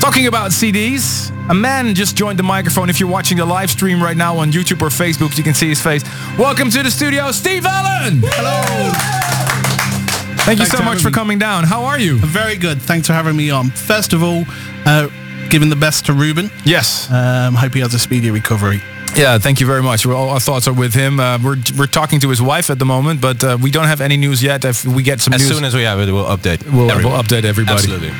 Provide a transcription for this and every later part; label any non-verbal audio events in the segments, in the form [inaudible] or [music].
Talking about CDs, a man just joined the microphone. If you're watching the live stream right now on YouTube or Facebook, you can see his face. Welcome to the studio, Steve Allen. Hello. Thank you Thanks so much having for me. coming down. How are you? Very good. Thanks for having me on. First of all, uh, giving the best to Ruben. Yes. Um, hope he has a speedy recovery. Yeah, thank you very much. Well, all our thoughts are with him. Uh, we're we're talking to his wife at the moment, but uh, we don't have any news yet. If we get some As news, soon as we have it, we'll update. we'll, we'll update everybody. Absolutely.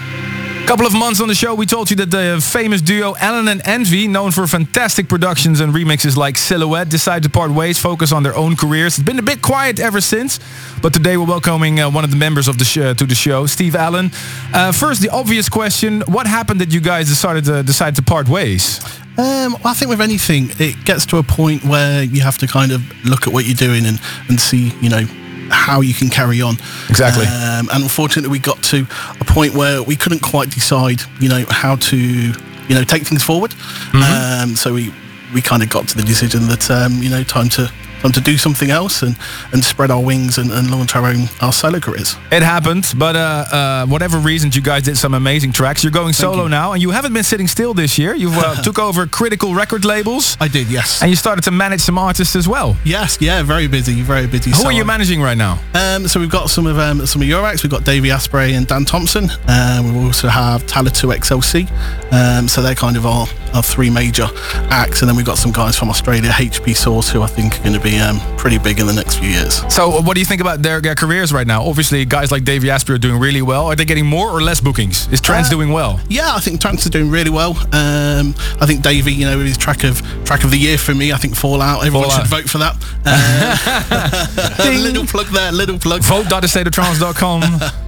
Couple of months on the show, we told you that the famous duo Allen and Envy, known for fantastic productions and remixes like Silhouette, decided to part ways, focus on their own careers. It's been a bit quiet ever since, but today we're welcoming uh, one of the members of the sh- to the show, Steve Allen. Uh, first, the obvious question: What happened that you guys decided to decide to part ways? Um, I think with anything, it gets to a point where you have to kind of look at what you're doing and, and see, you know, how you can carry on. Exactly. Um, and unfortunately, we got to a point where we couldn't quite decide, you know, how to, you know, take things forward. Um, so we we kind of got to the decision that, um, you know, time to time to do something else and, and spread our wings and, and launch our own our solo careers. It happened, but uh, uh, whatever reasons, you guys did some amazing tracks. You're going solo you. now, and you haven't been sitting still this year. You uh, [laughs] took over Critical Record labels, I did, yes. and you started to manage some artists as well. Yes, yeah, very busy, very busy. Who So are you managing right now? Um, so we've got some of um, some of your acts. We've got Davey Asprey and Dan Thompson. Um, we also have 2 XLC. Um, so they're kind of our, our three major acts. And then we've got some guys from Australia, HP Source, who I think are going to be um, pretty big in the next few years. So, what do you think about their, their careers right now? Obviously, guys like Davey Asprey are doing really well. Are they getting more or less bookings? Is Trance Uh, doing well? Yeah, I think Trance is doing really well. Um, I think Davey, you know, with his track of track of the year for me, I think Fallout. Everyone Fallout. should vote for that. [laughs] Uh, [laughs] little plug there, little plug. Vote.thestateoftrance.com. [laughs]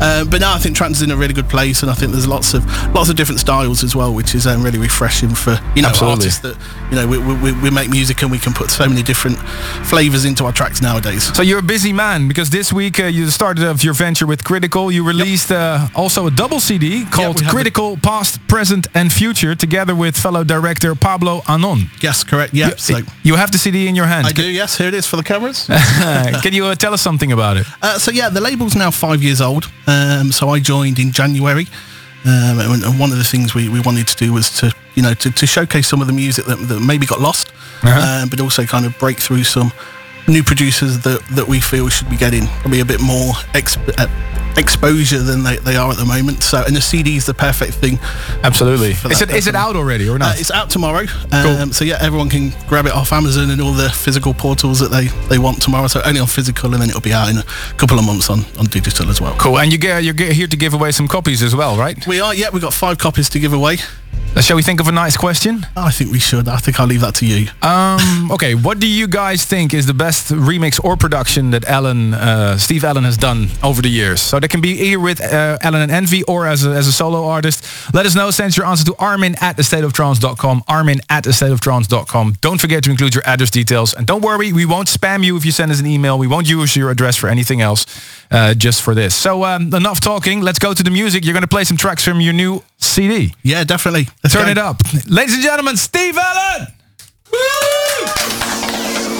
Uh, but now I think trance is in a really good place, and I think there's lots of lots of different styles as well, which is um, really refreshing for you know Absolutely. artists that you know we, we, we make music and we can put so many different flavors into our tracks nowadays. so, you're a busy man because this week uh, you started off your venture with Critical. You released uh, also a double CD called we have the- Critical Past, Present, and Future together with fellow director Pablo Anon. Yes, correct. Yeah. So You have the CD in your hand. I do. Yes, here it is for the cameras. [laughs] Can you uh, tell us something about it? Uh, so yeah, the label's now five years old. Um, so I joined in January, um, and, one of the things we, we wanted to do was to you know to, to showcase some of the music that, that maybe got lost, Uh-huh. um, but also kind of break through some new producers that, that we feel should be getting probably a bit more exp- uh, exposure than they, they are at the moment. So and the CD is the perfect thing. Absolutely. For Is it, is it out already or Uh, not? it's out tomorrow, um, so yeah, everyone can grab it off Amazon and all the physical portals that they, they want tomorrow. So only on physical, and then it'll be out in a couple of months on, on digital as well. cool. And you get you're here to give away some copies as well, right? We are, yeah, we've got five copies to give away. Uh, Shall we think of a nice question? I think we should. I think I'll leave that to you. Um, [laughs] okay, what do you guys think is the best remix or production that Alan, uh, Steve Allen has done over the years? So that can be either with uh, Allen and Envy or as a, as a solo artist. Let us know. Send your answer to armin at thestateoftrance.com. Armin at thestateoftrance.com. Don't forget to include your address details. And don't worry, we won't spam you if you send us an email. We won't use your address for anything else, uh, just for this. So um, enough talking. Let's go to the music. You're going to play some tracks from your new CD. Yeah, definitely. Let's Turn go. it up. Ladies and gentlemen, Steve Allen! looking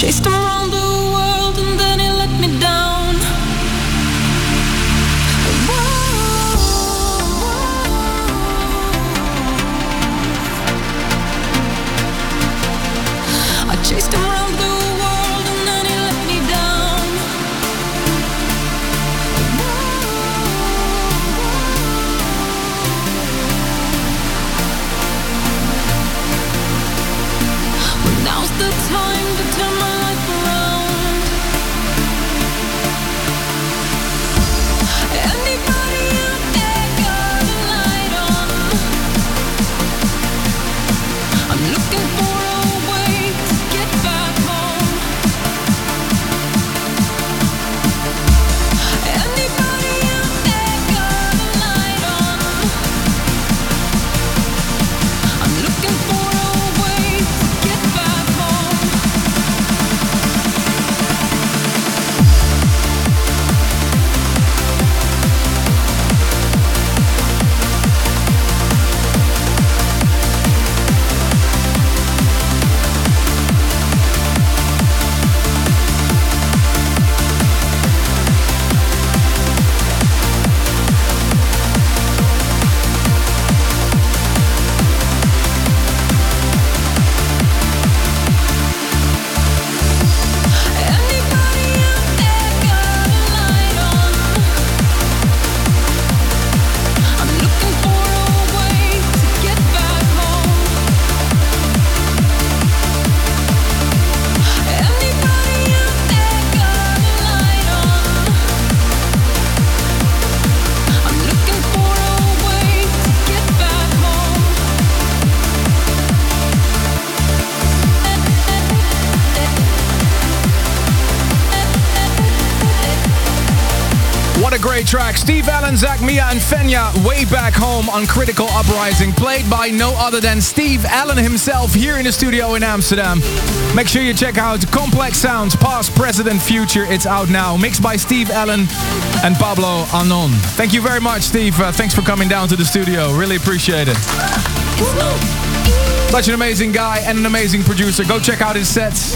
chased him track. Steve Allen, Zach Mia and Fenya way back home on Critical Uprising played by no other than Steve Allen himself here in the studio in Amsterdam. Make sure you check out Komplex Sounds Past, Present and Future. It's out now. Mixed by Steve Allen and Pablo Anon. Thank you very much Steve. Uh, thanks for coming down to the studio. Really appreciate it. Such an amazing guy and an amazing producer. Go check out his sets.